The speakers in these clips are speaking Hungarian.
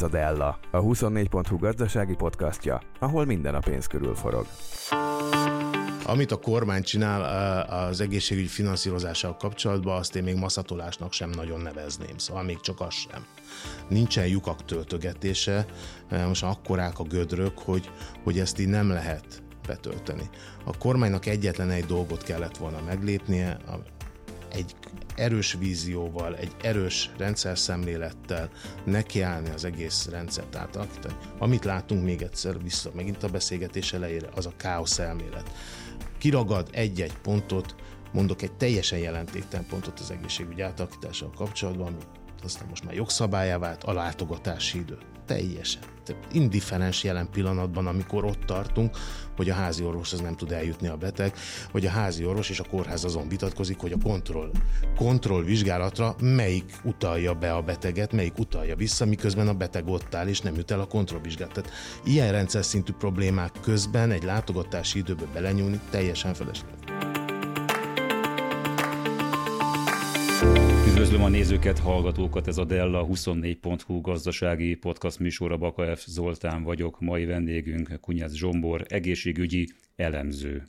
Ez a Della, a 24.hu gazdasági podcastja, ahol minden a pénz körül forog. Amit a kormány csinál az egészségügyi finanszírozással kapcsolatban, azt én még maszatolásnak sem nagyon nevezném, szóval még csak az sem. Nincsen lyukak töltögetése, most akkorák a gödrök, hogy, hogy ezt így nem lehet betölteni. A kormánynak egyetlen egy dolgot kellett volna meglépnie, egy erős vízióval, egy erős rendszer szemlélettel nekiállni az egész rendszert átalakítani. Amit látunk még egyszer vissza, megint a beszélgetés elejére, az a káosz elmélet. Kiragad egy-egy pontot, mondok egy teljesen jelentéktelen pontot az egészségügy átalakítással kapcsolatban, ami aztán most már jogszabályá vált, a látogatási idő. Teljesen. Indifferens jelen pillanatban, amikor ott tartunk, hogy a házi orvos az nem tud eljutni a beteg, hogy a házi orvos és a kórház azon vitatkozik, hogy a kontroll, kontroll vizsgálatra melyik utalja be a beteget, melyik utalja vissza, miközben a beteg ott áll és nem jut el a kontrollvizsgálat. Tehát ilyen rendszer szintű problémák közben egy látogatási időbe belenyúlni teljesen felesleges. Üdvözlöm a nézőket, hallgatókat, ez a Della 24.hu gazdasági podcast műsora, Baka F. Zoltán vagyok, mai vendégünk Kunyász Zsombor, egészségügyi elemző.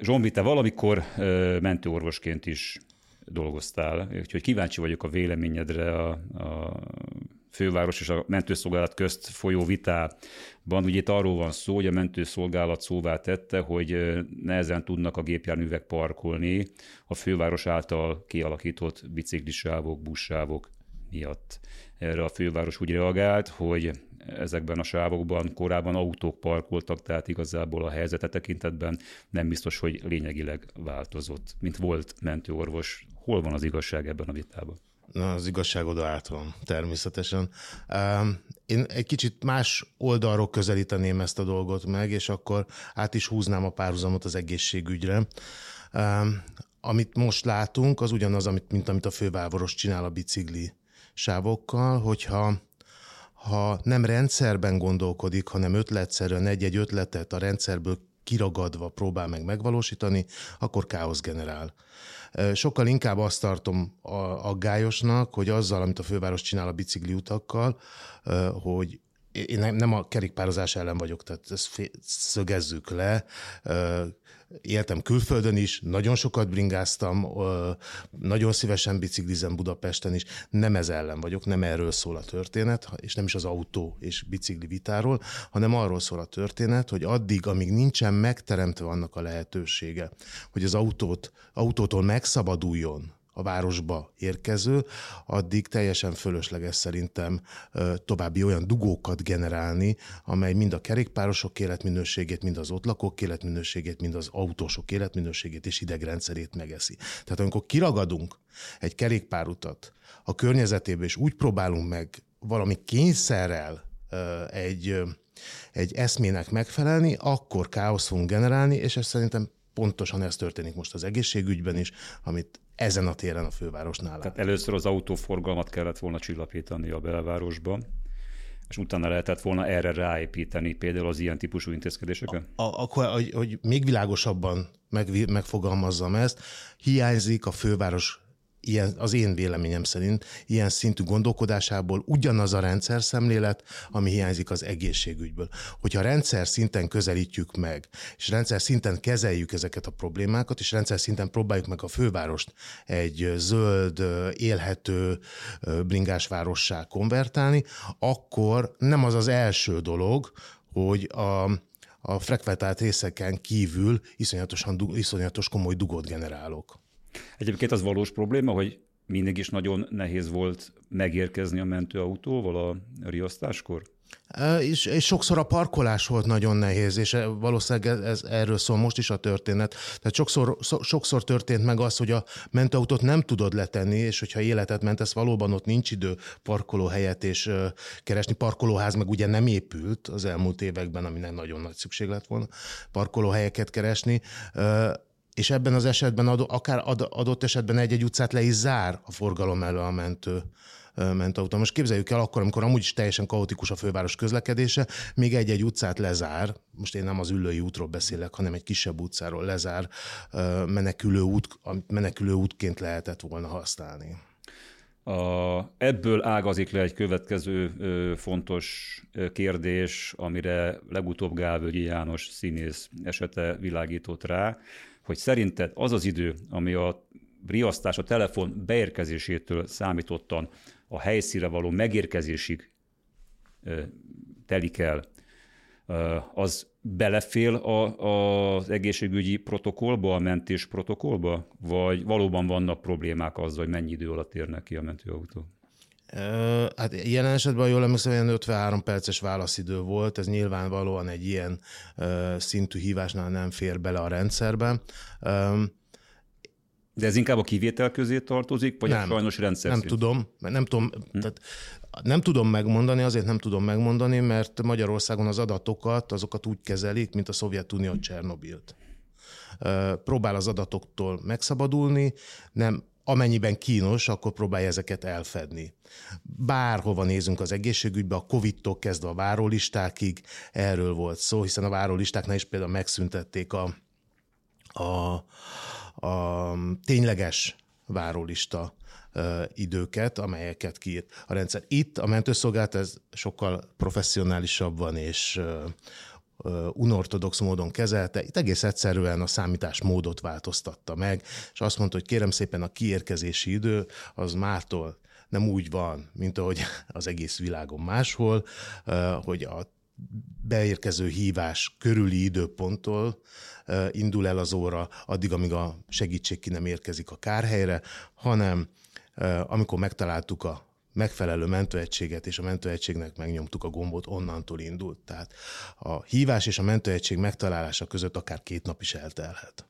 Zsombi, te valamikor mentőorvosként is dolgoztál, úgyhogy kíváncsi vagyok a véleményedre a, a főváros és a mentőszolgálat közt folyó vitában. Ugye itt arról van szó, hogy a mentőszolgálat szóvá tette, hogy nehezen tudnak a gépjárművek parkolni a főváros által kialakított biciklisávok, buszsávok miatt. Erre a főváros úgy reagált, hogy ezekben a sávokban korábban autók parkoltak, tehát igazából a helyzete tekintetben nem biztos, hogy lényegileg változott. Mint volt mentőorvos, hol van az igazság ebben a vitában? Na, az igazság oda át van, természetesen. Én egy kicsit más oldalról közelíteném ezt a dolgot meg, és akkor át is húznám a párhuzamot az egészségügyre. Amit most látunk, az ugyanaz, amit, mint amit a főváros csinál a bicikli sávokkal, hogyha ha nem rendszerben gondolkodik, hanem ötletszerűen egy-egy ötletet a rendszerből kiragadva próbál meg megvalósítani, akkor káosz generál. Sokkal inkább azt tartom aggályosnak, hogy azzal, amit a főváros csinál a bicikli utakkal, hogy én nem a kerékpározás ellen vagyok, tehát ezt szögezzük le. Éltem külföldön is, nagyon sokat bringáztam, nagyon szívesen biciklizem Budapesten is. Nem ez ellen vagyok, nem erről szól a történet, és nem is az autó és bicikli vitáról, hanem arról szól a történet, hogy addig, amíg nincsen megteremtve annak a lehetősége, hogy az autót, autótól megszabaduljon a városba érkező, addig teljesen fölösleges szerintem további olyan dugókat generálni, amely mind a kerékpárosok életminőségét, mind az ott lakók életminőségét, mind az autósok életminőségét és idegrendszerét megeszi. Tehát amikor kiragadunk egy kerékpárutat a környezetébe, és úgy próbálunk meg valami kényszerrel egy, egy eszmének megfelelni, akkor káosz fogunk generálni, és ez szerintem pontosan ez történik most az egészségügyben is, amit ezen a téren a fővárosnál. Tehát először az autóforgalmat kellett volna csillapítani a belvárosban, és utána lehetett volna erre ráépíteni például az ilyen típusú intézkedéseket? Akkor, hogy, hogy még világosabban meg, megfogalmazzam ezt, hiányzik a főváros ilyen, az én véleményem szerint ilyen szintű gondolkodásából ugyanaz a rendszer szemlélet, ami hiányzik az egészségügyből. Hogyha rendszer szinten közelítjük meg, és rendszer szinten kezeljük ezeket a problémákat, és rendszer szinten próbáljuk meg a fővárost egy zöld, élhető bringásvárossá konvertálni, akkor nem az az első dolog, hogy a, a frekventált részeken kívül iszonyatos komoly dugót generálok. Egyébként az valós probléma, hogy mindig is nagyon nehéz volt megérkezni a mentőautóval a riasztáskor? És, és sokszor a parkolás volt nagyon nehéz, és e, valószínűleg ez, erről szól most is a történet. Tehát sokszor, sokszor történt meg az, hogy a mentőautót nem tudod letenni, és hogyha életet mentesz, valóban ott nincs idő parkolóhelyet és keresni. Parkolóház meg ugye nem épült az elmúlt években, aminek nagyon nagy szükség lett volna parkolóhelyeket keresni és ebben az esetben adó, akár ad, adott esetben egy-egy utcát le is zár a forgalom elő a mentő mentőautó. Most képzeljük el akkor, amikor amúgy is teljesen kaotikus a főváros közlekedése, még egy-egy utcát lezár, most én nem az ülői útról beszélek, hanem egy kisebb utcáról lezár, menekülő, út, menekülő útként lehetett volna használni. A, ebből ágazik le egy következő ö, fontos ö, kérdés, amire legutóbb Gálvölgyi János színész esete világított rá, hogy szerinted az az idő, ami a riasztás a telefon beérkezésétől számítottan a helyszíre való megérkezésig ö, telik el, az belefél a, az egészségügyi protokollba, a mentés protokollba, vagy valóban vannak problémák azzal, hogy mennyi idő alatt érnek ki a mentőautó? Hát jelen esetben, jól emlékszem, olyan 53 perces válaszidő volt, ez nyilvánvalóan egy ilyen szintű hívásnál nem fér bele a rendszerbe. De ez inkább a kivétel közé tartozik, vagy nem, a sajnos rendszer Nem szint? tudom, nem tudom, hm. tehát nem tudom megmondani, azért nem tudom megmondani, mert Magyarországon az adatokat, azokat úgy kezelik, mint a Szovjetunió Csernobilt. Próbál az adatoktól megszabadulni, nem amennyiben kínos, akkor próbálja ezeket elfedni. Bárhova nézünk az egészségügybe, a Covid-tól kezdve a várólistákig erről volt szó, hiszen a várólistáknál is például megszüntették a, a, a tényleges várólista időket, amelyeket kiírt a rendszer. Itt a mentőszolgálat ez sokkal professzionálisabban és unortodox módon kezelte. Itt egész egyszerűen a számítás módot változtatta meg, és azt mondta, hogy kérem szépen a kiérkezési idő az mától nem úgy van, mint ahogy az egész világon máshol, hogy a beérkező hívás körüli időponttól indul el az óra, addig, amíg a segítség ki nem érkezik a kárhelyre, hanem amikor megtaláltuk a megfelelő mentőegységet, és a mentőegységnek megnyomtuk a gombot, onnantól indult. Tehát a hívás és a mentőegység megtalálása között akár két nap is eltelhet.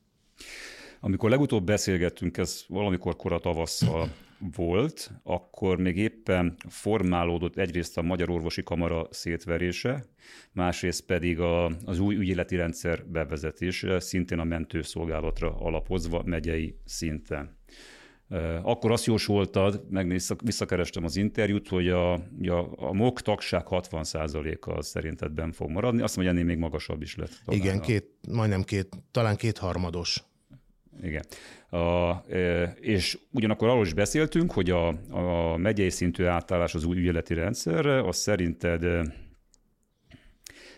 Amikor legutóbb beszélgettünk, ez valamikor kora tavasszal volt, akkor még éppen formálódott egyrészt a Magyar Orvosi Kamara szétverése, másrészt pedig a, az új ügyéleti rendszer bevezetése, szintén a mentőszolgálatra alapozva megyei szinten. Akkor azt jósoltad, meg visszakerestem az interjút, hogy a, a, a MOK tagság 60%-a szerinted ben fog maradni. Azt mondja, ennél még magasabb is lett. Talán Igen, két, majdnem két, talán kétharmados. Igen. A, és ugyanakkor arról is beszéltünk, hogy a, a megyei szintű átállás az új ügyeleti rendszerre, az szerinted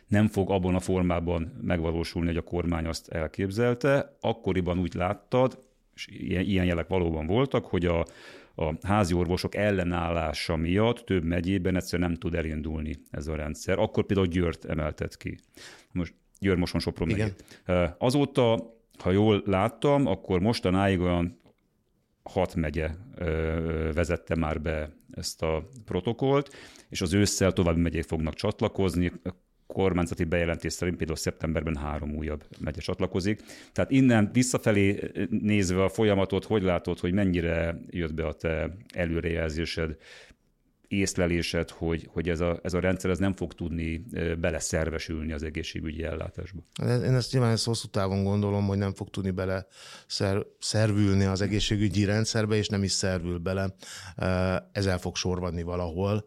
nem fog abban a formában megvalósulni, hogy a kormány azt elképzelte. Akkoriban úgy láttad, és ilyen, ilyen jelek valóban voltak, hogy a, a házi orvosok ellenállása miatt több megyében egyszerűen nem tud elindulni ez a rendszer. Akkor például Győrt emeltet ki. Most Győr Moson Sopron megyé. Azóta, ha jól láttam, akkor mostanáig olyan hat megye vezette már be ezt a protokollt, és az ősszel további megyék fognak csatlakozni, kormányzati bejelentés szerint például szeptemberben három újabb megye csatlakozik. Tehát innen visszafelé nézve a folyamatot, hogy látod, hogy mennyire jött be a te előrejelzésed, észlelésed, hogy, hogy ez, a, ez a rendszer ez nem fog tudni beleszervesülni az egészségügyi ellátásba? Én ezt nyilván ezt hosszú távon gondolom, hogy nem fog tudni bele szer, szervülni az egészségügyi rendszerbe, és nem is szervül bele. Ez el fog sorvadni valahol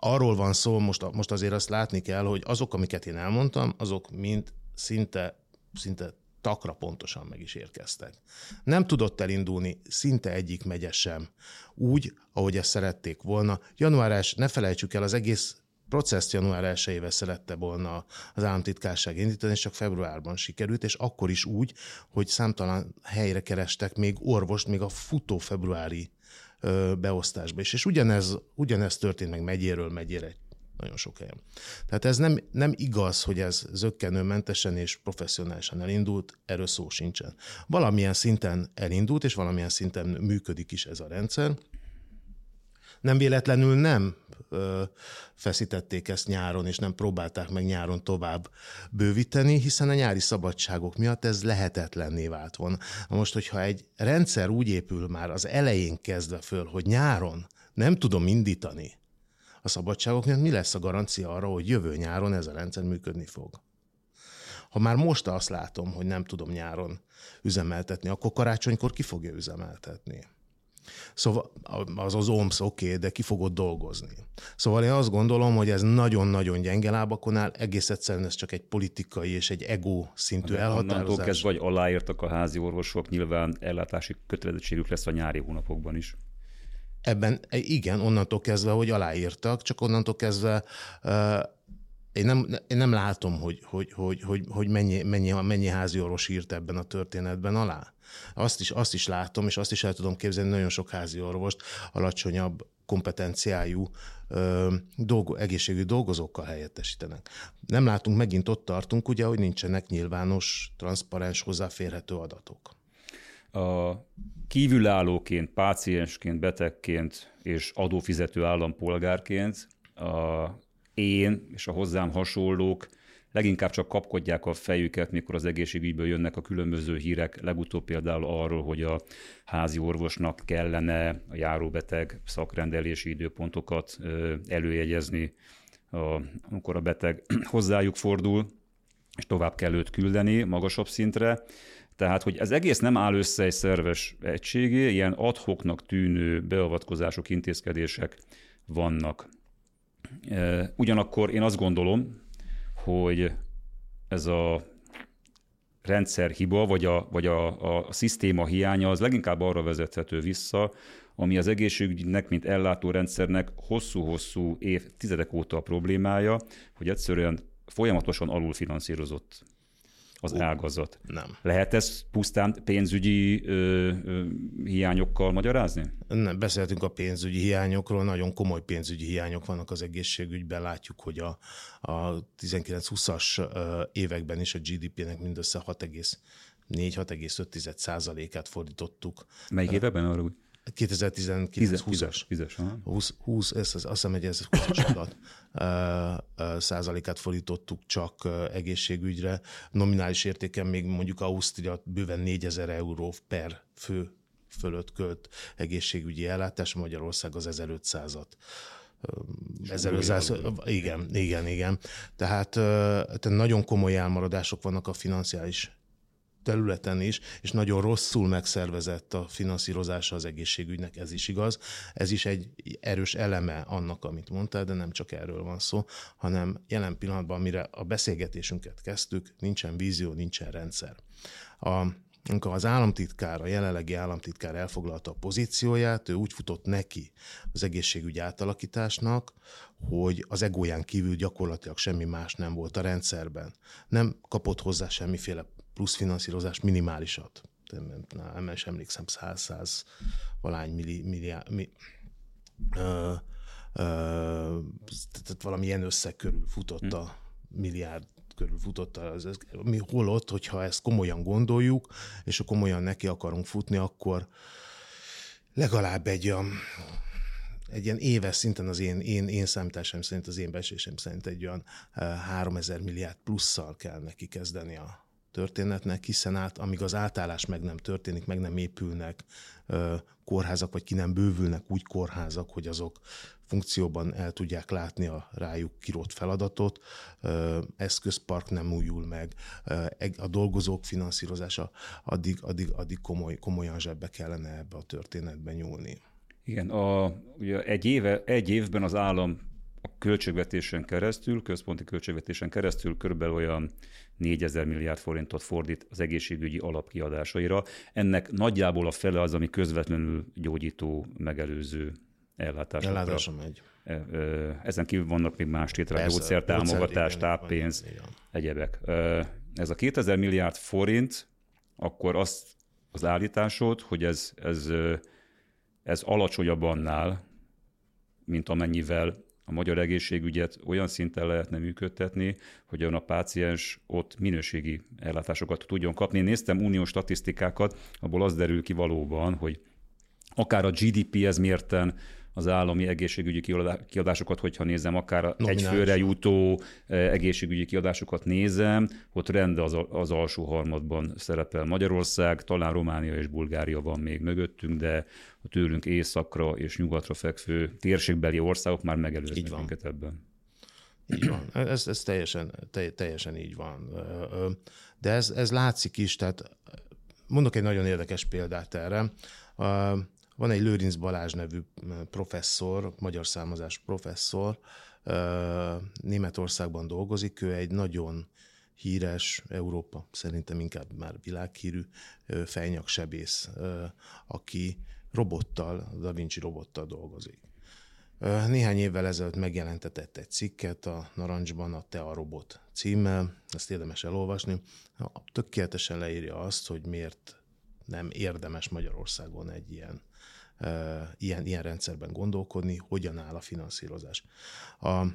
arról van szó, most, most azért azt látni kell, hogy azok, amiket én elmondtam, azok mind szinte, szinte takra pontosan meg is érkeztek. Nem tudott elindulni szinte egyik megye sem úgy, ahogy ezt szerették volna. Január 1, ne felejtsük el, az egész processzt január 1 szerette volna az államtitkárság indítani, és csak februárban sikerült, és akkor is úgy, hogy számtalan helyre kerestek még orvost, még a futó februári beosztásba is. És ugyanez, ugyanez történt meg megyéről megyére nagyon sok helyen. Tehát ez nem, nem igaz, hogy ez zöggenőmentesen és professzionálisan elindult, erről szó sincsen. Valamilyen szinten elindult, és valamilyen szinten működik is ez a rendszer. Nem véletlenül nem ö, feszítették ezt nyáron, és nem próbálták meg nyáron tovább bővíteni, hiszen a nyári szabadságok miatt ez lehetetlenné vált volna. Most, hogyha egy rendszer úgy épül már az elején kezdve föl, hogy nyáron nem tudom indítani a szabadságok miatt, mi lesz a garancia arra, hogy jövő nyáron ez a rendszer működni fog? Ha már most azt látom, hogy nem tudom nyáron üzemeltetni, akkor karácsonykor ki fogja üzemeltetni? Szóval az az OMS oké, okay, de ki fogod dolgozni. Szóval én azt gondolom, hogy ez nagyon-nagyon gyenge lábakon áll, egész egyszerűen ez csak egy politikai és egy ego szintű de elhatározás. kezdve, vagy aláírtak a házi orvosok, nyilván ellátási kötelezettségük lesz a nyári hónapokban is. Ebben igen, onnantól kezdve, hogy aláírtak, csak onnantól kezdve én nem, én nem látom, hogy, hogy, hogy, hogy, hogy mennyi, mennyi, mennyi házi orvos írt ebben a történetben alá. Azt is, azt is látom, és azt is el tudom képzelni, nagyon sok házi orvost alacsonyabb kompetenciájú ö, dolgo, egészségügyi dolgozókkal helyettesítenek. Nem látunk, megint ott tartunk, ugye, hogy nincsenek nyilvános, transzparens, hozzáférhető adatok. A kívülállóként, páciensként, betegként és adófizető állampolgárként a én és a hozzám hasonlók leginkább csak kapkodják a fejüket, mikor az egészségügyből jönnek a különböző hírek, legutóbb például arról, hogy a házi orvosnak kellene a járóbeteg szakrendelési időpontokat előjegyezni, amikor a beteg hozzájuk fordul, és tovább kell őt küldeni magasabb szintre. Tehát, hogy ez egész nem áll össze egy szerves egységé, ilyen adhoknak tűnő beavatkozások, intézkedések vannak. Ugyanakkor én azt gondolom, hogy ez a rendszer hiba, vagy a, vagy a, a, a szisztéma hiánya az leginkább arra vezethető vissza, ami az egészségügynek, mint ellátórendszernek hosszú-hosszú évtizedek óta a problémája, hogy egyszerűen folyamatosan alulfinanszírozott az Ó, ágazat. Nem. Lehet ez pusztán pénzügyi ö, ö, hiányokkal magyarázni? Nem, beszéltünk a pénzügyi hiányokról, nagyon komoly pénzügyi hiányok vannak az egészségügyben. Látjuk, hogy a, a 19-20-as években is a GDP-nek mindössze 6,4-6,5 százalékát fordítottuk. Melyik években arra úgy? 2019-20-as. 20, 20, ez, az, azt hiszem, hogy ez 20 adat százalékát fordítottuk csak egészségügyre. Nominális értéken még mondjuk Ausztria bőven 4000 euró per fő fölött költ egészségügyi ellátás, Magyarország az 1500-at. 1500, igen, igen, igen. Tehát, tehát nagyon komoly elmaradások vannak a financiális területen is, és nagyon rosszul megszervezett a finanszírozása az egészségügynek, ez is igaz. Ez is egy erős eleme annak, amit mondtál, de nem csak erről van szó, hanem jelen pillanatban, amire a beszélgetésünket kezdtük, nincsen vízió, nincsen rendszer. A, amikor az államtitkár, a jelenlegi államtitkár elfoglalta a pozícióját, ő úgy futott neki az egészségügy átalakításnak, hogy az egóján kívül gyakorlatilag semmi más nem volt a rendszerben. Nem kapott hozzá semmiféle plusz finanszírozás minimálisat. Nem is emlékszem, 100-100 valány milli, milliárd, tehát valamilyen összeg körül futott a milliárd körül futott az, ez, mi holott, hogyha ezt komolyan gondoljuk, és komolyan neki akarunk futni, akkor legalább egy olyan egy ilyen éves szinten az én, én, én számításom szerint, az én besésem szerint egy olyan 3000 milliárd plusszal kell neki kezdeni a, történetnek, hiszen át, amíg az átállás meg nem történik, meg nem épülnek kórházak, vagy ki nem bővülnek úgy kórházak, hogy azok funkcióban el tudják látni a rájuk kirót feladatot, eszközpark nem újul meg, a dolgozók finanszírozása addig, addig, addig komoly, komolyan zsebbe kellene ebbe a történetbe nyúlni. Igen, a, ugye egy, éve, egy évben az állam a költségvetésen keresztül, központi költségvetésen keresztül körülbelül olyan 4000 milliárd forintot fordít az egészségügyi alapkiadásaira. Ennek nagyjából a fele az, ami közvetlenül gyógyító, megelőző ellátásokra. Ellátása megy. E, ezen kívül vannak még más tételek, gyógyszer, támogatás, táppénz, egyebek. Ez a 2000 milliárd forint, akkor azt az állításod, hogy ez, ez, ez alacsonyabb annál, mint amennyivel a magyar egészségügyet olyan szinten lehetne működtetni, hogy a páciens ott minőségi ellátásokat tudjon kapni. Én néztem uniós statisztikákat, abból az derül ki valóban, hogy akár a GDP-ez mérten az állami egészségügyi kiadásokat, hogyha nézem, akár Nominális. egy főre jutó e, egészségügyi kiadásokat nézem, ott rend az, az alsó harmadban szerepel Magyarország, talán Románia és Bulgária van még mögöttünk, de a tőlünk északra és nyugatra fekvő térségbeli országok már megelőznek minket ebben. Így van. Ez, ez teljesen, teljesen így van. De ez, ez látszik is, tehát mondok egy nagyon érdekes példát erre. Van egy Lőrinc Balázs nevű professzor, magyar számozás professzor, Németországban dolgozik, ő egy nagyon híres, Európa szerintem inkább már világhírű fejnyaksebész, aki robottal, Da Vinci robottal dolgozik. Néhány évvel ezelőtt megjelentetett egy cikket a Narancsban, a Te a robot címmel, ezt érdemes elolvasni. Tökéletesen leírja azt, hogy miért nem érdemes Magyarországon egy ilyen, ilyen, ilyen rendszerben gondolkodni, hogyan áll a finanszírozás. A,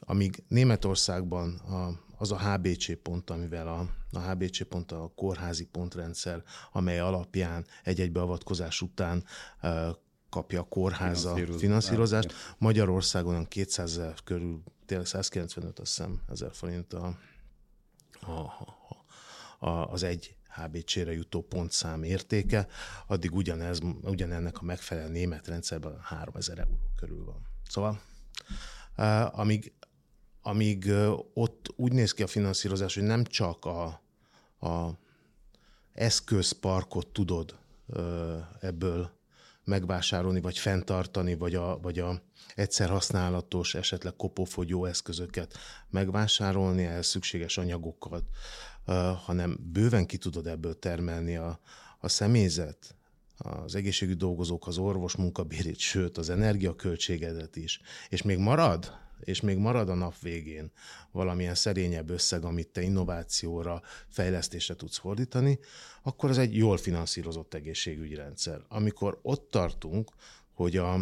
amíg Németországban a, az a HBC pont, amivel a, a HBC pont a kórházi pontrendszer, amely alapján egy-egy beavatkozás után kapja a kórháza finanszírozást. finanszírozást. Magyarországon olyan 200 ezer körül, tényleg 195 azt hiszem, ezer forint a, a, a, az egy HBC-re jutó pontszám értéke, addig ugyanez, ugyanennek a megfelelő német rendszerben 3000 euró körül van. Szóval amíg, amíg ott úgy néz ki a finanszírozás, hogy nem csak a, a eszközparkot tudod ebből megvásárolni, vagy fenntartani, vagy a, vagy a egyszer használatos, esetleg kopófogyó eszközöket megvásárolni, ehhez szükséges anyagokat, hanem bőven ki tudod ebből termelni a, a személyzet, az egészségügyi dolgozók, az orvos munkabérét, sőt az energiaköltségedet is, és még marad és még marad a nap végén valamilyen szerényebb összeg, amit te innovációra, fejlesztésre tudsz fordítani, akkor az egy jól finanszírozott egészségügyi rendszer. Amikor ott tartunk, hogy a,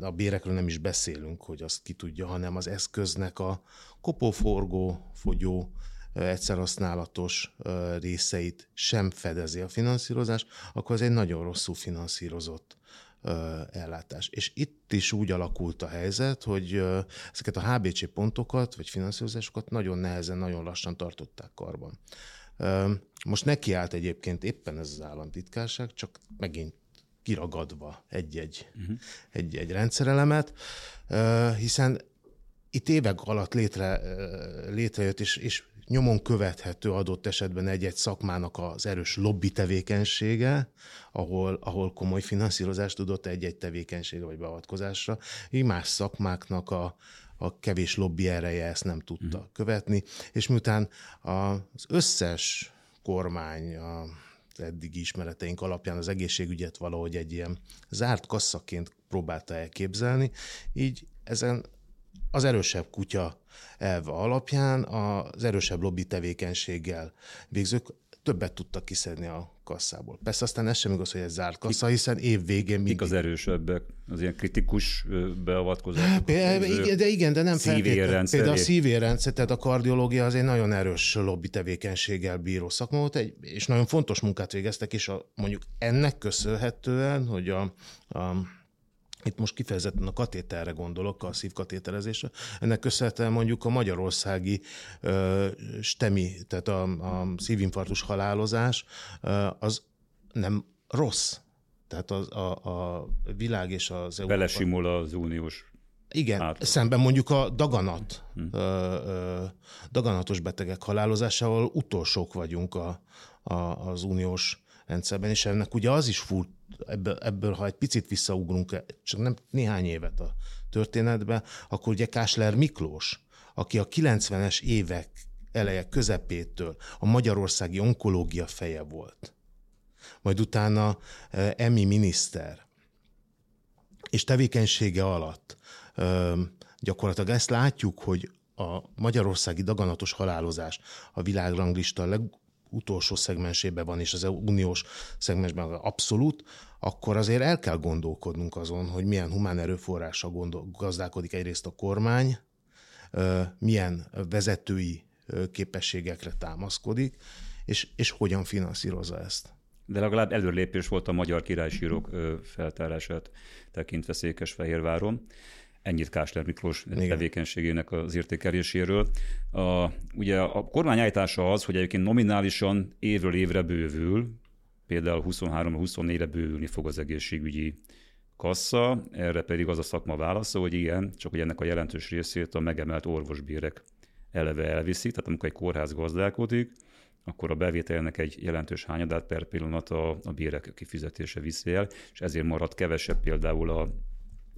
a bérekről nem is beszélünk, hogy azt ki tudja, hanem az eszköznek a kopóforgó, fogyó, egyszer használatos részeit sem fedezi a finanszírozás, akkor ez egy nagyon rosszul finanszírozott ellátás. És itt is úgy alakult a helyzet, hogy ezeket a HBC pontokat, vagy finanszírozásokat nagyon nehezen, nagyon lassan tartották karban. Most nekiállt egyébként éppen ez az államtitkárság, csak megint kiragadva egy-egy, uh-huh. egy-egy rendszerelemet, hiszen itt évek alatt létre, létrejött, és, és nyomon követhető adott esetben egy-egy szakmának az erős lobby tevékenysége, ahol, ahol komoly finanszírozást tudott egy-egy tevékenysége vagy beavatkozásra, így más szakmáknak a, a kevés lobby ereje ezt nem tudta uh-huh. követni, és miután az összes kormány, a eddigi ismereteink alapján az egészségügyet valahogy egy ilyen zárt kasszaként próbálta elképzelni, így ezen az erősebb kutya elve alapján az erősebb lobby tevékenységgel végzők többet tudtak kiszedni a kasszából. Persze aztán ez sem igaz, hogy ez zárt kassa, hiszen év végén mindig... Mik az erősebbek? Az ilyen kritikus beavatkozások? De igen, de nem feltétlenül. Például a szívérrendszer, tehát a kardiológia az egy nagyon erős lobby tevékenységgel bíró szakma volt, egy, és nagyon fontos munkát végeztek, és a, mondjuk ennek köszönhetően, hogy a, a itt most kifejezetten a katéterre gondolok, a szívkatéterezésre. Ennek köszönhetően mondjuk a magyarországi ö, stemi, tehát a, a szívinfarktus halálozás ö, az nem rossz. Tehát az, a, a világ és az Európa... Belesimul az uniós igen, átlag. szemben mondjuk a daganat, hmm. ö, ö, daganatos betegek halálozásával utolsók vagyunk a, a, az uniós rendszerben, és ennek ugye az is fut ebből, ebből, ha egy picit visszaugrunk, csak nem néhány évet a történetbe, akkor ugye Kásler Miklós, aki a 90-es évek eleje közepétől a magyarországi onkológia feje volt. Majd utána e, Emi miniszter. És tevékenysége alatt gyakorlatilag ezt látjuk, hogy a magyarországi daganatos halálozás a világranglista leg, utolsó szegmensében van, és az uniós szegmensben abszolút, akkor azért el kell gondolkodnunk azon, hogy milyen humán erőforrással gondol, gazdálkodik egyrészt a kormány, milyen vezetői képességekre támaszkodik, és, és hogyan finanszírozza ezt. De legalább előrelépés volt a magyar királysírok feltárását tekintve Székesfehérváron. Ennyit Kásler Miklós Igen. tevékenységének az értékeléséről. A, ugye a kormány állítása az, hogy egyébként nominálisan évről évre bővül, például 23-24-re bővülni fog az egészségügyi kassa, erre pedig az a szakma válasza, hogy igen, csak hogy ennek a jelentős részét a megemelt orvosbérek eleve elviszi, tehát amikor egy kórház gazdálkodik, akkor a bevételnek egy jelentős hányadát per pillanat a, a bérek kifizetése viszi el, és ezért marad kevesebb például a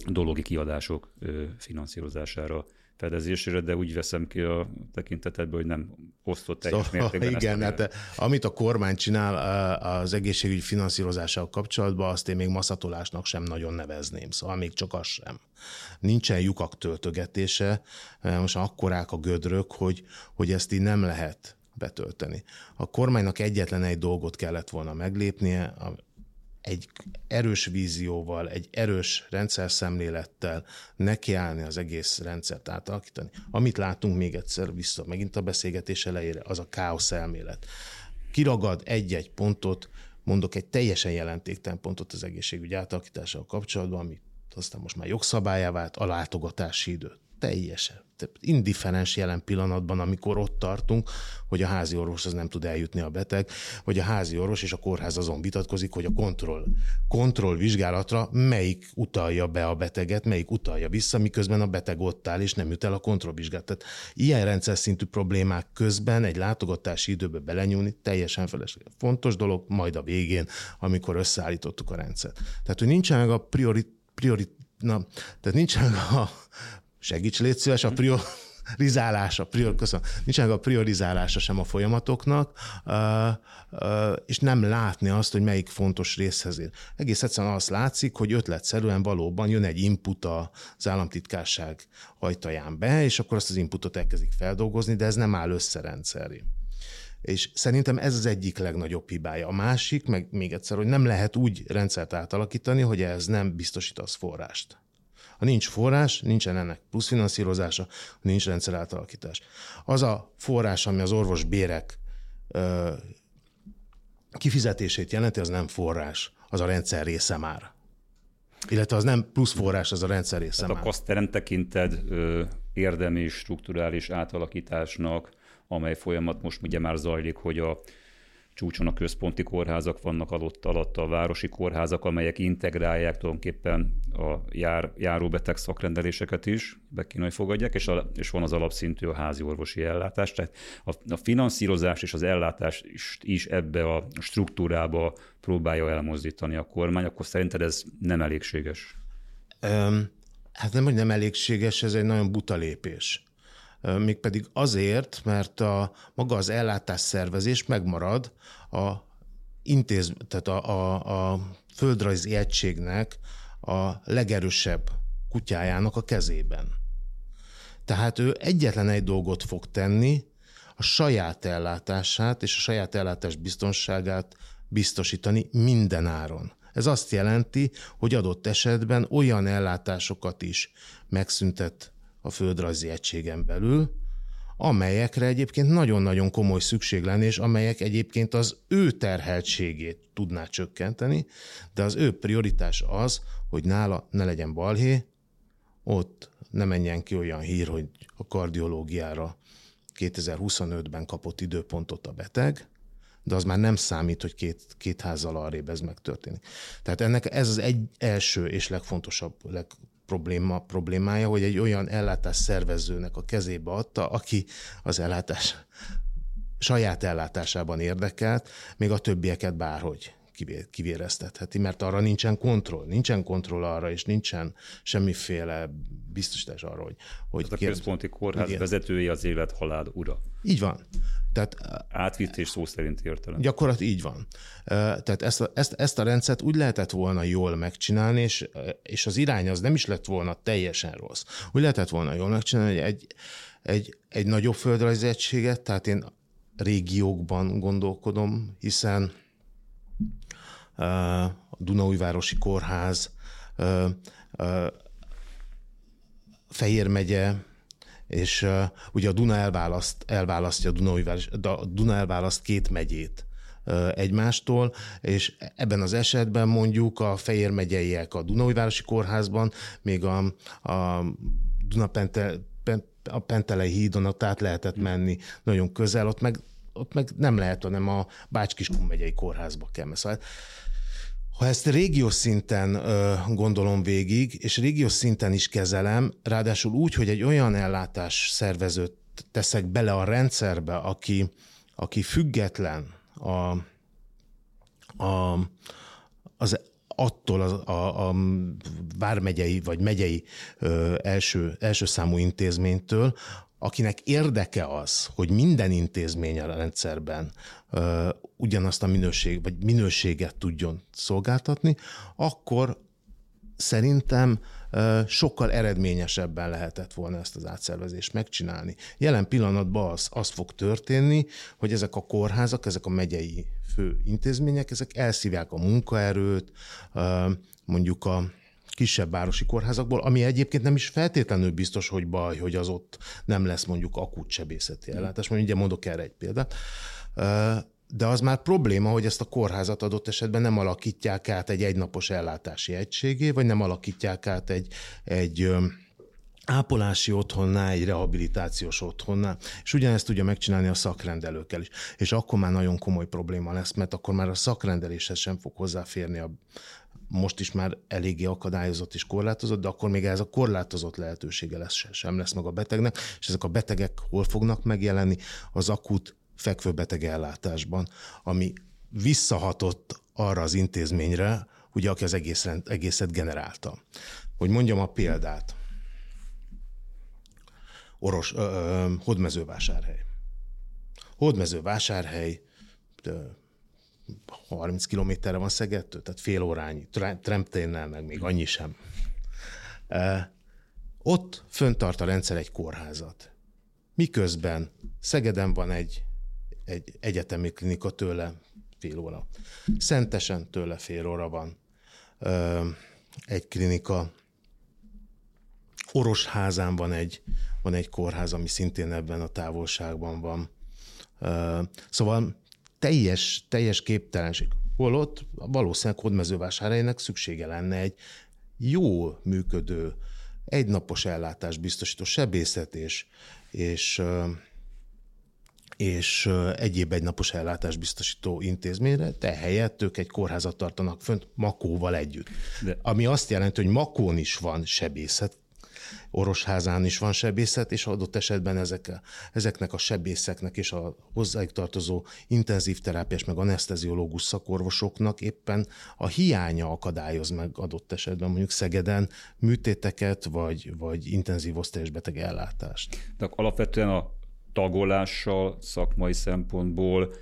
dologi kiadások finanszírozására fedezésére, de úgy veszem ki a tekintetedből, hogy nem osztott teljes szóval, mértékben. Igen, hát eh, amit a kormány csinál eh, az egészségügyi finanszírozással kapcsolatban, azt én még maszatolásnak sem nagyon nevezném, szóval még csak az sem. Nincsen lyukak töltögetése, eh, most akkorák a gödrök, hogy, hogy ezt így nem lehet betölteni. A kormánynak egyetlen egy dolgot kellett volna meglépnie, egy erős vízióval, egy erős rendszer szemlélettel nekiállni az egész rendszert átalakítani. Amit látunk még egyszer vissza, megint a beszélgetés elejére, az a káosz elmélet. Kiragad egy-egy pontot, mondok egy teljesen jelentéktelen pontot az egészségügy átalakítással kapcsolatban, ami aztán most már jogszabályá vált, a látogatási időt teljesen indiferens jelen pillanatban, amikor ott tartunk, hogy a házi orvoshoz nem tud eljutni a beteg, vagy a házi orvos és a kórház azon vitatkozik, hogy a kontroll, kontroll vizsgálatra melyik utalja be a beteget, melyik utalja vissza, miközben a beteg ott áll, és nem jut el a kontrollvizsgálat. Tehát ilyen rendszer szintű problémák közben egy látogatási időbe belenyúlni teljesen felesleges. Fontos dolog, majd a végén, amikor összeállítottuk a rendszert. Tehát, hogy nincsen meg a priori, priori na, tehát nincsen meg a segíts légy szíves, a priorizálása, prior, köszönöm, nincsenek a priorizálása sem a folyamatoknak, és nem látni azt, hogy melyik fontos részhez ér. Egész egyszerűen azt látszik, hogy ötletszerűen valóban jön egy input az államtitkárság ajtaján be, és akkor azt az inputot elkezdik feldolgozni, de ez nem áll össze rendszeré. És szerintem ez az egyik legnagyobb hibája. A másik, meg még egyszer, hogy nem lehet úgy rendszert átalakítani, hogy ez nem biztosítasz forrást. Ha nincs forrás, nincsen ennek plusz finanszírozása, nincs rendszer átalakítás. Az a forrás, ami az orvos bérek ö, kifizetését jelenti, az nem forrás, az a rendszer része már. Illetve az nem plusz forrás, az a rendszer része Tehát már. a kaszteren tekinted ö, érdemi strukturális átalakításnak, amely folyamat most ugye már zajlik, hogy a csúcson a központi kórházak vannak alatt, alatt a városi kórházak, amelyek integrálják tulajdonképpen a jár, járóbeteg szakrendeléseket is, be hogy fogadják, és, a, és van az alapszintű a házi orvosi ellátás. Tehát a, a finanszírozás és az ellátás is, is ebbe a struktúrába próbálja elmozdítani a kormány, akkor szerinted ez nem elégséges? Um, hát nem, hogy nem elégséges, ez egy nagyon buta lépés mégpedig azért, mert a, maga az ellátás szervezés megmarad a intéz, tehát a, a, a földrajzi egységnek a legerősebb kutyájának a kezében. Tehát ő egyetlen egy dolgot fog tenni, a saját ellátását és a saját ellátás biztonságát biztosítani minden áron. Ez azt jelenti, hogy adott esetben olyan ellátásokat is megszüntet a földrajzi egységen belül, amelyekre egyébként nagyon-nagyon komoly szükség lenne, és amelyek egyébként az ő terheltségét tudná csökkenteni, de az ő prioritás az, hogy nála ne legyen balhé, ott ne menjen ki olyan hír, hogy a kardiológiára 2025-ben kapott időpontot a beteg, de az már nem számít, hogy két, két házzal arrébb ez megtörténik. Tehát ennek ez az egy első és legfontosabb, leg, probléma, problémája, hogy egy olyan ellátás szervezőnek a kezébe adta, aki az ellátás saját ellátásában érdekelt, még a többieket bárhogy kivéreztetheti, mert arra nincsen kontroll. Nincsen kontroll arra, és nincsen semmiféle biztosítás arra, hogy... hogy Tehát a központi kórház igen. vezetője az élet halál ura. Így van. Tehát, Átvitt és szó szerint értelem. Gyakorlat így van. Tehát ezt a, ezt, ezt a rendszert úgy lehetett volna jól megcsinálni, és, és az irány az nem is lett volna teljesen rossz. Úgy lehetett volna jól megcsinálni, hogy egy, egy, egy nagyobb földrajzi egységet, tehát én régiókban gondolkodom, hiszen a Dunaújvárosi Kórház, Fehér megye, és ugye a Duna elválaszt, elválasztja a, Dunaújváros, a Duna elválaszt két megyét egymástól, és ebben az esetben mondjuk a Fejér megyeiek a Dunaújvárosi Kórházban, még a, a Dunapente, a Pentelei hídon ott át lehetett menni nagyon közel, ott meg, ott meg nem lehet, hanem a Bács-Kiskun megyei kórházba kell. Szóval ha ezt régiós szinten ö, gondolom végig, és régiós szinten is kezelem, ráadásul úgy, hogy egy olyan ellátás szervezőt teszek bele a rendszerbe, aki, aki független a, a, az, attól a, a, a vármegyei vagy megyei első, első számú intézménytől, akinek érdeke az, hogy minden intézmény a rendszerben ö, ugyanazt a minőség, vagy minőséget tudjon szolgáltatni, akkor szerintem sokkal eredményesebben lehetett volna ezt az átszervezést megcsinálni. Jelen pillanatban az, az fog történni, hogy ezek a kórházak, ezek a megyei fő intézmények, ezek elszívják a munkaerőt, mondjuk a kisebb városi kórházakból, ami egyébként nem is feltétlenül biztos, hogy baj, hogy az ott nem lesz mondjuk akut sebészeti ellátás. Mondjuk ugye mondok erre egy példát. De az már probléma, hogy ezt a kórházat adott esetben nem alakítják át egy egynapos ellátási egységé, vagy nem alakítják át egy, egy ápolási otthonnál, egy rehabilitációs otthonnál, és ugyanezt tudja megcsinálni a szakrendelőkkel is. És akkor már nagyon komoly probléma lesz, mert akkor már a szakrendeléshez sem fog hozzáférni a, most is már eléggé akadályozott és korlátozott, de akkor még ez a korlátozott lehetősége lesz, sem lesz meg a betegnek, és ezek a betegek hol fognak megjelenni? Az akut fekvőbeteg ellátásban, ami visszahatott arra az intézményre, ugye, aki az egész, egészet generálta. Hogy mondjam a példát. Oros, ö, ö, Hódmezővásárhely. Hódmezővásárhely 30 kilométerre van Szegedtől, tehát fél órányi, tremténnel meg még annyi sem. Ott föntart a rendszer egy kórházat. Miközben Szegeden van egy, egy egyetemi klinika tőle fél óra. Szentesen tőle fél óra van egy klinika. Orosházán van egy, van egy kórház, ami szintén ebben a távolságban van. Szóval teljes, teljes képtelenség. Holott valószínűleg Hódmezővásárhelynek szüksége lenne egy jó működő, egynapos ellátás biztosító sebészet és, és, és egyéb egynapos ellátás biztosító intézményre, de helyett ők egy kórházat tartanak fönt Makóval együtt. De. Ami azt jelenti, hogy Makón is van sebészet, Orosházán is van sebészet, és adott esetben ezek, ezeknek a sebészeknek és a hozzájuk tartozó intenzív terápiás meg anesteziológus szakorvosoknak éppen a hiánya akadályoz meg adott esetben mondjuk Szegeden műtéteket vagy, vagy intenzív osztályos beteg ellátást. De alapvetően a tagolással szakmai szempontból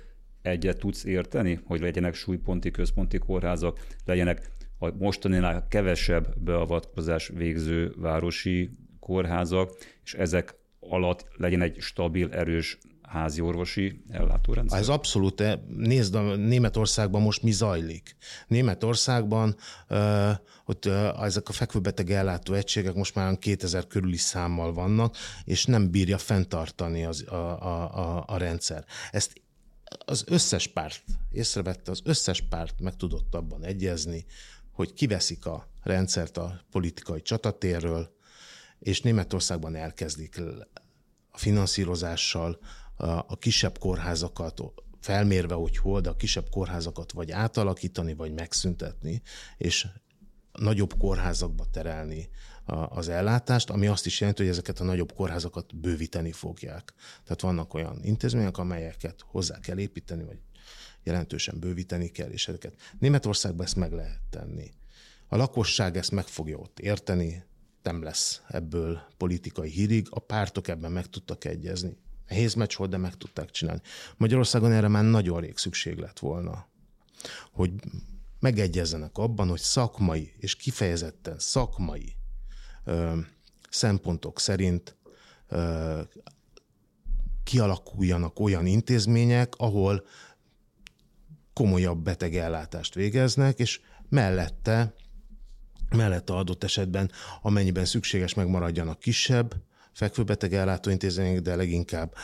egyet tudsz érteni, hogy legyenek súlyponti, központi kórházak, legyenek a mostaninál kevesebb beavatkozás végző városi kórházak, és ezek alatt legyen egy stabil, erős házi orvosi ellátórendszer? Ez abszolút. Eh, nézd, a Németországban most mi zajlik. Németországban uh, ott uh, ezek a fekvőbeteg ellátó egységek most már 2000 körüli számmal vannak, és nem bírja fenntartani az, a, a, a, a rendszer. Ezt az összes párt észrevette, az összes párt meg tudott abban egyezni, hogy kiveszik a rendszert a politikai csatatérről, és Németországban elkezdik a finanszírozással a kisebb kórházakat felmérve, hogy hol, de a kisebb kórházakat vagy átalakítani, vagy megszüntetni, és nagyobb kórházakba terelni az ellátást, ami azt is jelenti, hogy ezeket a nagyobb kórházakat bővíteni fogják. Tehát vannak olyan intézmények, amelyeket hozzá kell építeni, vagy jelentősen bővíteni kell, és ezeket Németországban ezt meg lehet tenni. A lakosság ezt meg fogja ott érteni, nem lesz ebből politikai hírig, a pártok ebben meg tudtak egyezni. Nehéz meccs volt, de meg tudták csinálni. Magyarországon erre már nagyon rég szükség lett volna, hogy megegyezzenek abban, hogy szakmai és kifejezetten szakmai ö, szempontok szerint ö, kialakuljanak olyan intézmények, ahol komolyabb betegellátást végeznek, és mellette, mellette adott esetben, amennyiben szükséges, megmaradjanak kisebb, fekvőbeteg ellátóintézmények, de leginkább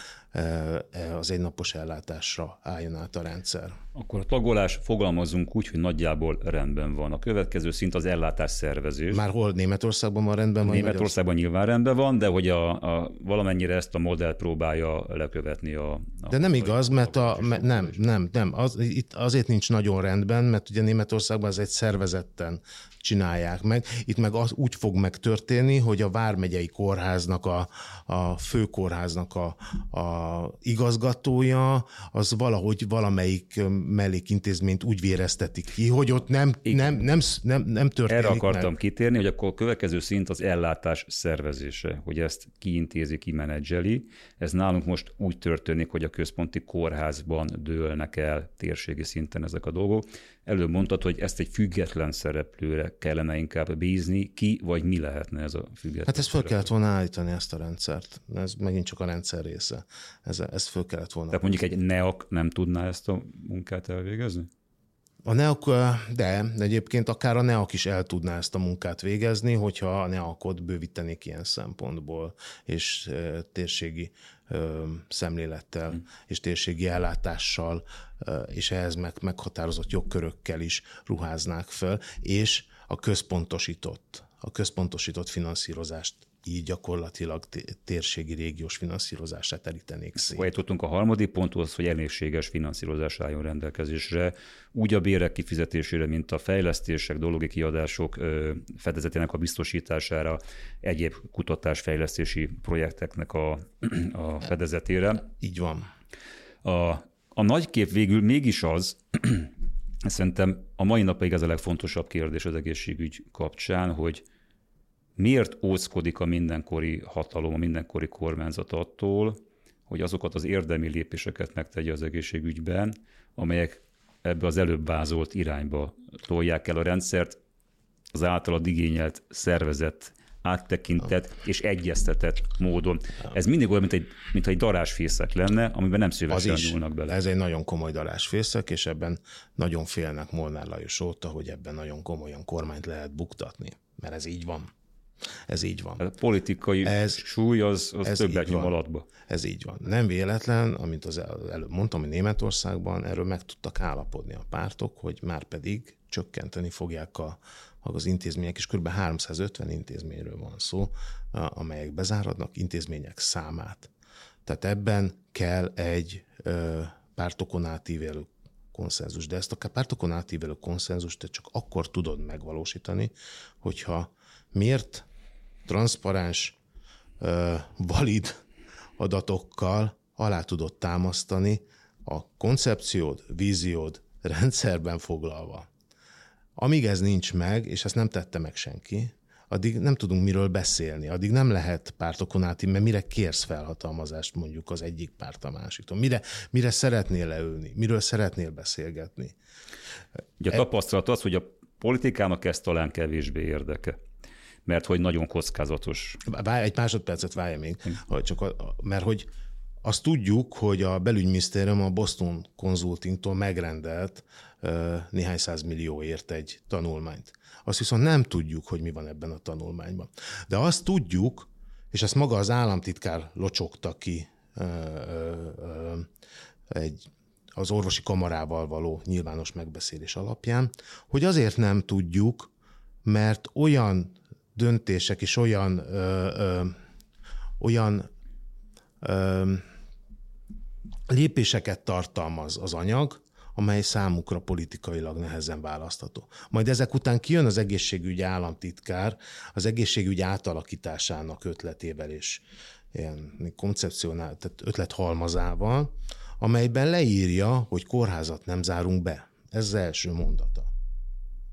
az egynapos ellátásra álljon át a rendszer. Akkor a tagolás fogalmazunk úgy, hogy nagyjából rendben van. A következő szint az ellátás szervezés. Már hol Németországban van rendben van? Németországban nyilván rendben van, de hogy a, a, valamennyire ezt a modell próbálja lekövetni a... a de nem igaz, mert a, a nem, nem, nem. Az, itt azért nincs nagyon rendben, mert ugye Németországban ez egy szervezetten csinálják meg. Itt meg az úgy fog megtörténni, hogy a Vármegyei Kórháznak, a, a főkórháznak a, a a igazgatója, az valahogy valamelyik mellékintézményt úgy véreztetik ki, hogy ott nem, nem, nem, nem, nem történik Erre akartam meg. kitérni, hogy akkor a következő szint az ellátás szervezése, hogy ezt kiintézi, kimenedzseli. Ez nálunk most úgy történik, hogy a központi kórházban dőlnek el térségi szinten ezek a dolgok. Előbb mondtad, hogy ezt egy független szereplőre kellene inkább bízni. Ki vagy mi lehetne ez a független Hát ezt föl kellett volna állítani, ezt a rendszert. Ez megint csak a rendszer része. Ez, ezt föl kellett volna. Tehát mondjuk egy NEAK nem tudná ezt a munkát elvégezni? A NEAK, de egyébként akár a NEAK is el tudná ezt a munkát végezni, hogyha a NEAK-ot bővítenék ilyen szempontból, és térségi szemlélettel, hmm. és térségi ellátással, és ehhez meg, meghatározott jogkörökkel is ruháznák föl, és a központosított, a központosított finanszírozást így gyakorlatilag térségi régiós finanszírozását elítenék szét. Eljutottunk a harmadik ponthoz, hogy elégséges finanszírozás álljon rendelkezésre, úgy a bérek kifizetésére, mint a fejlesztések, dologi kiadások fedezetének a biztosítására, egyéb kutatásfejlesztési projekteknek a, a fedezetére. Így van. A, a nagy kép végül mégis az, szerintem a mai napig ez a legfontosabb kérdés az egészségügy kapcsán, hogy miért óckodik a mindenkori hatalom, a mindenkori kormányzat attól, hogy azokat az érdemi lépéseket megtegye az egészségügyben, amelyek ebbe az előbb vázolt irányba tolják el a rendszert, az általad igényelt szervezet áttekintett és egyeztetett módon. Ez mindig olyan, mint egy, mint egy darásfészek lenne, amiben nem szívesen nyúlnak bele. Ez egy nagyon komoly darásfészek, és ebben nagyon félnek Molnár Lajos óta, hogy ebben nagyon komolyan kormányt lehet buktatni, mert ez így van. Ez így van. A politikai ez, súly az, az ez többet nyom alatba. Ez így van. Nem véletlen, amint az előbb mondtam, hogy Németországban erről meg tudtak állapodni a pártok, hogy már pedig csökkenteni fogják a, az intézmények, és kb. 350 intézményről van szó, amelyek bezáradnak, intézmények számát. Tehát ebben kell egy ö, pártokon átívelő konszenzus. De ezt a pártokon átívelő konszenzust te csak akkor tudod megvalósítani, hogyha miért transzparens, valid adatokkal alá tudod támasztani a koncepciód, víziód rendszerben foglalva. Amíg ez nincs meg, és ezt nem tette meg senki, addig nem tudunk miről beszélni, addig nem lehet pártokon át, mert mire kérsz felhatalmazást mondjuk az egyik párt a másiktól, mire, mire szeretnél leülni, miről szeretnél beszélgetni. Ugye a tapasztalat az, hogy a politikának ez talán kevésbé érdeke mert hogy nagyon kockázatos. Várj, egy másodpercet várj még, hogy csak a, mert hogy azt tudjuk, hogy a belügyminisztérium a Boston Consultingtól megrendelt néhány millióért egy tanulmányt. Azt viszont nem tudjuk, hogy mi van ebben a tanulmányban. De azt tudjuk, és ezt maga az államtitkár locsogta ki egy az orvosi kamarával való nyilvános megbeszélés alapján, hogy azért nem tudjuk, mert olyan döntések és olyan, ö, ö, olyan ö, lépéseket tartalmaz az anyag, amely számukra politikailag nehezen választható. Majd ezek után kijön az egészségügyi államtitkár az egészségügy átalakításának ötletével és ilyen koncepcionál, tehát ötlethalmazával, amelyben leírja, hogy kórházat nem zárunk be. Ez az első mondata.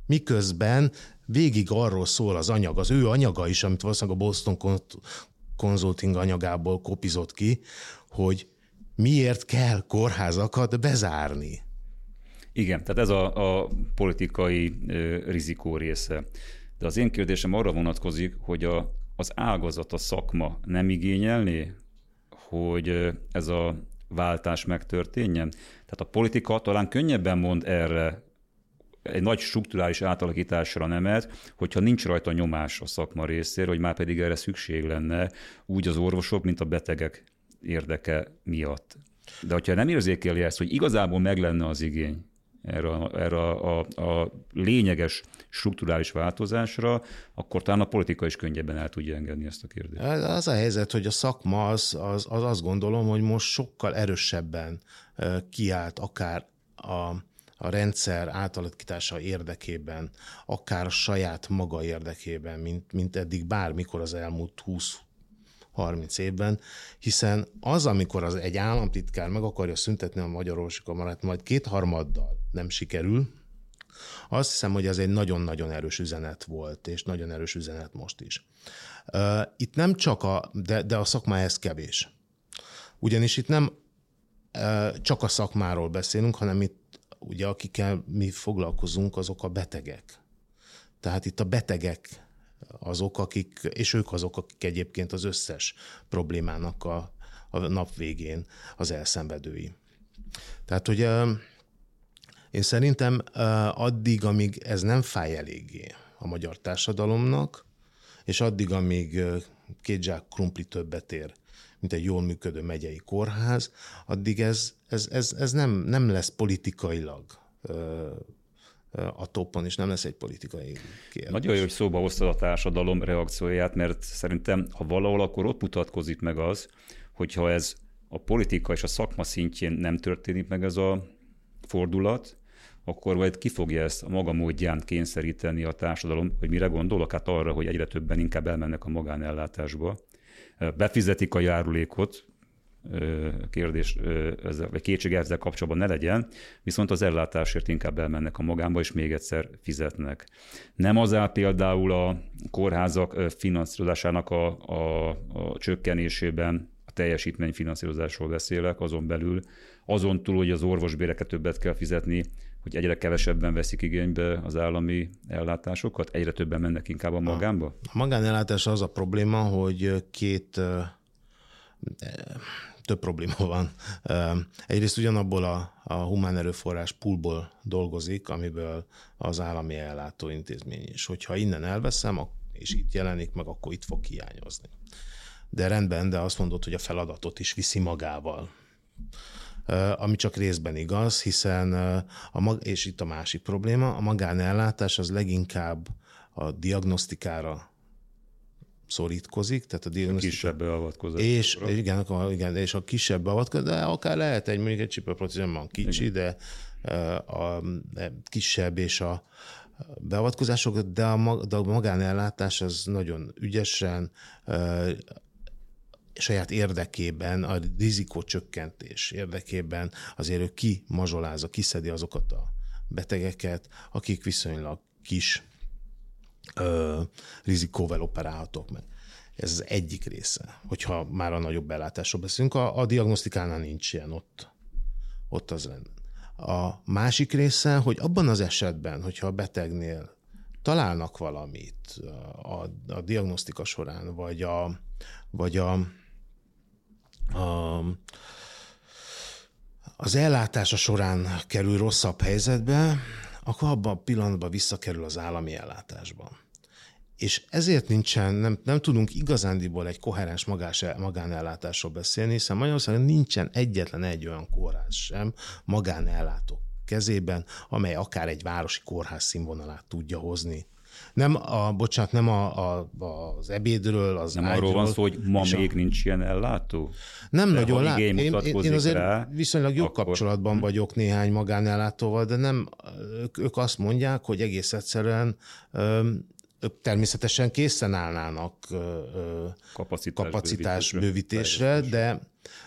Miközben végig arról szól az anyag, az ő anyaga is, amit valószínűleg a Boston Consulting anyagából kopizott ki, hogy miért kell kórházakat bezárni. Igen, tehát ez a, a politikai rizikó része. De az én kérdésem arra vonatkozik, hogy a, az ágazat, a szakma nem igényelné, hogy ez a váltás megtörténjen? Tehát a politika talán könnyebben mond erre egy nagy strukturális átalakításra nemet, hogyha nincs rajta nyomás a szakma részéről, hogy már pedig erre szükség lenne úgy az orvosok, mint a betegek érdeke miatt. De hogyha nem érzékeli ezt, hogy igazából meg lenne az igény erre, erre a, a, a lényeges strukturális változásra, akkor talán a politika is könnyebben el tudja engedni ezt a kérdést. Az a helyzet, hogy a szakma az, az, az azt gondolom, hogy most sokkal erősebben kiállt akár a a rendszer átalakítása érdekében, akár a saját maga érdekében, mint, mint eddig bármikor az elmúlt 20 30 évben, hiszen az, amikor az egy államtitkár meg akarja szüntetni a magyar orvosikamarat, majd kétharmaddal nem sikerül, azt hiszem, hogy ez egy nagyon-nagyon erős üzenet volt, és nagyon erős üzenet most is. Itt nem csak a, de, de a szakma ez kevés. Ugyanis itt nem csak a szakmáról beszélünk, hanem itt ugye akikkel mi foglalkozunk, azok a betegek. Tehát itt a betegek azok, akik, és ők azok, akik egyébként az összes problémának a, a nap végén az elszenvedői. Tehát, hogy én szerintem addig, amíg ez nem fáj eléggé a magyar társadalomnak, és addig, amíg két zsák krumpli többet ér, mint egy jól működő megyei kórház, addig ez, ez, ez, ez nem, nem lesz politikailag a toppon, és nem lesz egy politikai kérdés. Nagyon jó, hogy szóba hoztad a társadalom reakcióját, mert szerintem, ha valahol, akkor ott mutatkozik meg az, hogyha ez a politika és a szakma szintjén nem történik meg ez a fordulat, akkor majd ki fogja ezt a maga módján kényszeríteni a társadalom, hogy mire gondolok? Hát arra, hogy egyre többen inkább elmennek a magánellátásba. Befizetik a járulékot, kérdés, vagy kétség ezzel kapcsolatban ne legyen, viszont az ellátásért inkább elmennek a magánba, és még egyszer fizetnek. Nem az áll például a kórházak finanszírozásának a, a, a csökkenésében, a teljesítményfinanszírozásról beszélek, azon belül, azon túl, hogy az orvosbéreket többet kell fizetni, hogy egyre kevesebben veszik igénybe az állami ellátásokat, egyre többen mennek inkább a magánba? A magánellátás az a probléma, hogy két több probléma van. Egyrészt ugyanabból a, a humán erőforrás poolból dolgozik, amiből az állami ellátó intézmény is. Hogyha innen elveszem, és itt jelenik meg, akkor itt fog hiányozni. De rendben, de azt mondod, hogy a feladatot is viszi magával ami csak részben igaz, hiszen a mag- és itt a másik probléma, a magánellátás az leginkább a diagnosztikára szorítkozik, tehát a diagnosztika... Kisebb beavatkozás. És, igen, a, igen, és a kisebb beavatkozás, de akár lehet egy, mondjuk egy csipaprocizm van kicsi, igen. de a, kisebb és a beavatkozások, de a, de a magánellátás az nagyon ügyesen saját érdekében, a rizikócsökkentés érdekében azért ő kimazsolázza, kiszedi azokat a betegeket, akik viszonylag kis ö, rizikóval operálhatók meg. Ez az egyik része, hogyha már a nagyobb belátásról beszélünk. A, a diagnosztikánál nincs ilyen, ott, ott az rendben. A másik része, hogy abban az esetben, hogyha a betegnél találnak valamit a, a diagnosztika során, vagy a, vagy a, a az ellátása során kerül rosszabb helyzetbe, akkor abban a pillanatban visszakerül az állami ellátásba. És ezért nincsen, nem, nem tudunk igazándiból egy koherens magás, magánellátásról beszélni, hiszen Magyarországon nincsen egyetlen egy olyan kórház sem magánellátó kezében, amely akár egy városi kórház színvonalát tudja hozni. Nem a, bocsánat, nem a, a, az ebédről, az Nem ágyról, arról van szó, hogy ma még a... nincs ilyen ellátó? Nem de nagyon lát. Én, én, én azért rá, viszonylag jó akkor... kapcsolatban hm. vagyok néhány magánellátóval, de nem, ők, ők azt mondják, hogy egész egyszerűen ők természetesen készen állnának kapacitás, kapacitás bővítésre, bővítésre de,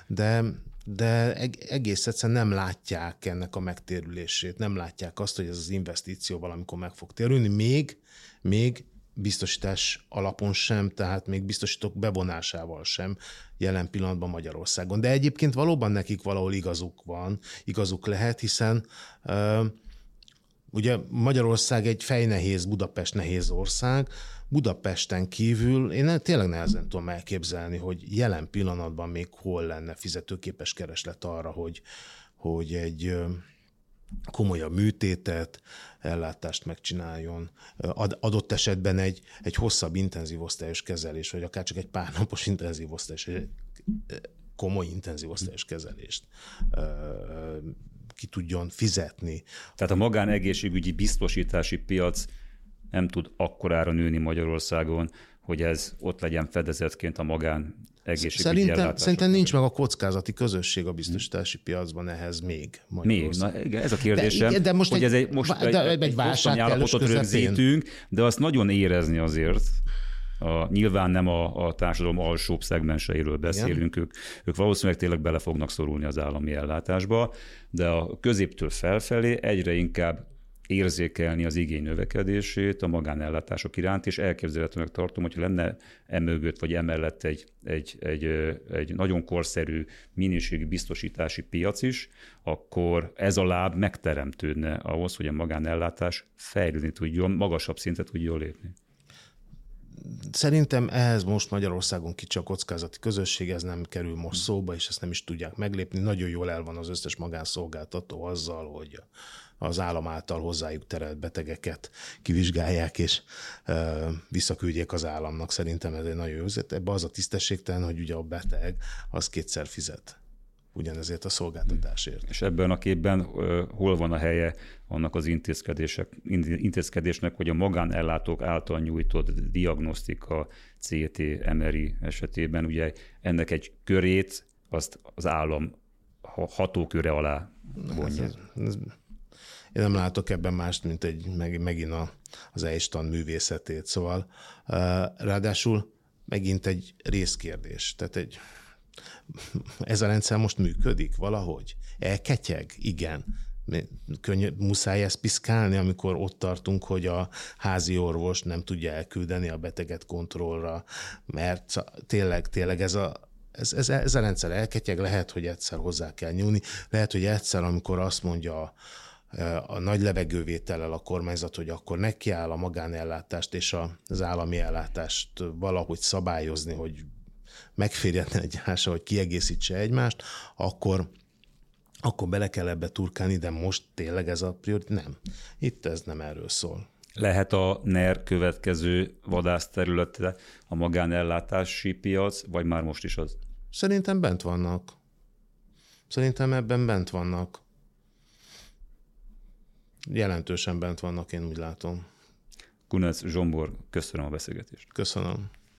de de egész egyszerűen nem látják ennek a megtérülését, nem látják azt, hogy ez az investíció valamikor meg fog térülni, még, még biztosítás alapon sem, tehát még biztosítók bevonásával sem jelen pillanatban Magyarországon. De egyébként valóban nekik valahol igazuk van, igazuk lehet, hiszen uh, ugye Magyarország egy fejnehéz, Budapest nehéz ország, Budapesten kívül én tényleg nehezen tudom elképzelni, hogy jelen pillanatban még hol lenne fizetőképes kereslet arra, hogy, hogy egy komolyabb műtétet, ellátást megcsináljon. Adott esetben egy, egy hosszabb intenzív osztályos kezelés, vagy akár csak egy pár napos intenzív osztályos, komoly intenzív osztályos kezelést ki tudjon fizetni. Tehát a magánegészségügyi biztosítási piac nem tud akkorára nőni Magyarországon, hogy ez ott legyen fedezetként a magán egészségügyi Szerintem, szerintem nincs meg a kockázati közösség a biztosítási piacban ehhez még. Még? Na, igen, ez a kérdésem, de, de most hogy egy, ez egy, most de egy, egy, egy válság rögzítünk, de azt nagyon érezni azért A, nyilván nem a, a társadalom alsóbb szegmenseiről beszélünk, ők, ők valószínűleg tényleg bele fognak szorulni az állami ellátásba, de a középtől felfelé egyre inkább érzékelni az igény növekedését a magánellátások iránt, és elképzelhetőnek tartom, hogy lenne emögött vagy emellett egy, egy, egy, egy nagyon korszerű minőségi biztosítási piac is, akkor ez a láb megteremtődne ahhoz, hogy a magánellátás fejlődni tudjon, magasabb szintet tudjon lépni. Szerintem ehhez most Magyarországon kicsi a kockázati közösség, ez nem kerül most szóba, és ezt nem is tudják meglépni. Nagyon jól el van az összes magánszolgáltató azzal, hogy az állam által hozzájuk terelt betegeket kivizsgálják, és ö, visszaküldjék az államnak. Szerintem ez egy nagyon jó üzlet. Ebben az a tisztességtelen, hogy ugye a beteg az kétszer fizet ugyanezért a szolgáltatásért. És ebben a képben hol van a helye annak az intézkedések, intézkedésnek, hogy a magánellátók által nyújtott diagnosztika, CT, MRI esetében ugye ennek egy körét azt az állam hatóköre alá vonja. Ez, ez, én nem látok ebben mást, mint egy, meg, megint a, az Eistan művészetét. Szóval ráadásul megint egy részkérdés. Tehát egy, ez a rendszer most működik valahogy? Elketyeg? Igen. Könny- muszáj ezt piszkálni, amikor ott tartunk, hogy a házi orvos nem tudja elküldeni a beteget kontrollra, mert tényleg, tényleg ez a, ez, ez, ez a rendszer elketyeg, lehet, hogy egyszer hozzá kell nyúlni, lehet, hogy egyszer, amikor azt mondja a, a nagy levegővétellel a kormányzat, hogy akkor nekiáll a magánellátást és az állami ellátást valahogy szabályozni, hogy megférjen egymással, hogy kiegészítse egymást, akkor, akkor bele kell ebbe turkálni, de most tényleg ez a prioritás? Nem. Itt ez nem erről szól. Lehet a NER következő vadászterülete a magánellátási piac, vagy már most is az? Szerintem bent vannak. Szerintem ebben bent vannak jelentősen bent vannak, én úgy látom. Kunec Zsombor, köszönöm a beszélgetést. Köszönöm.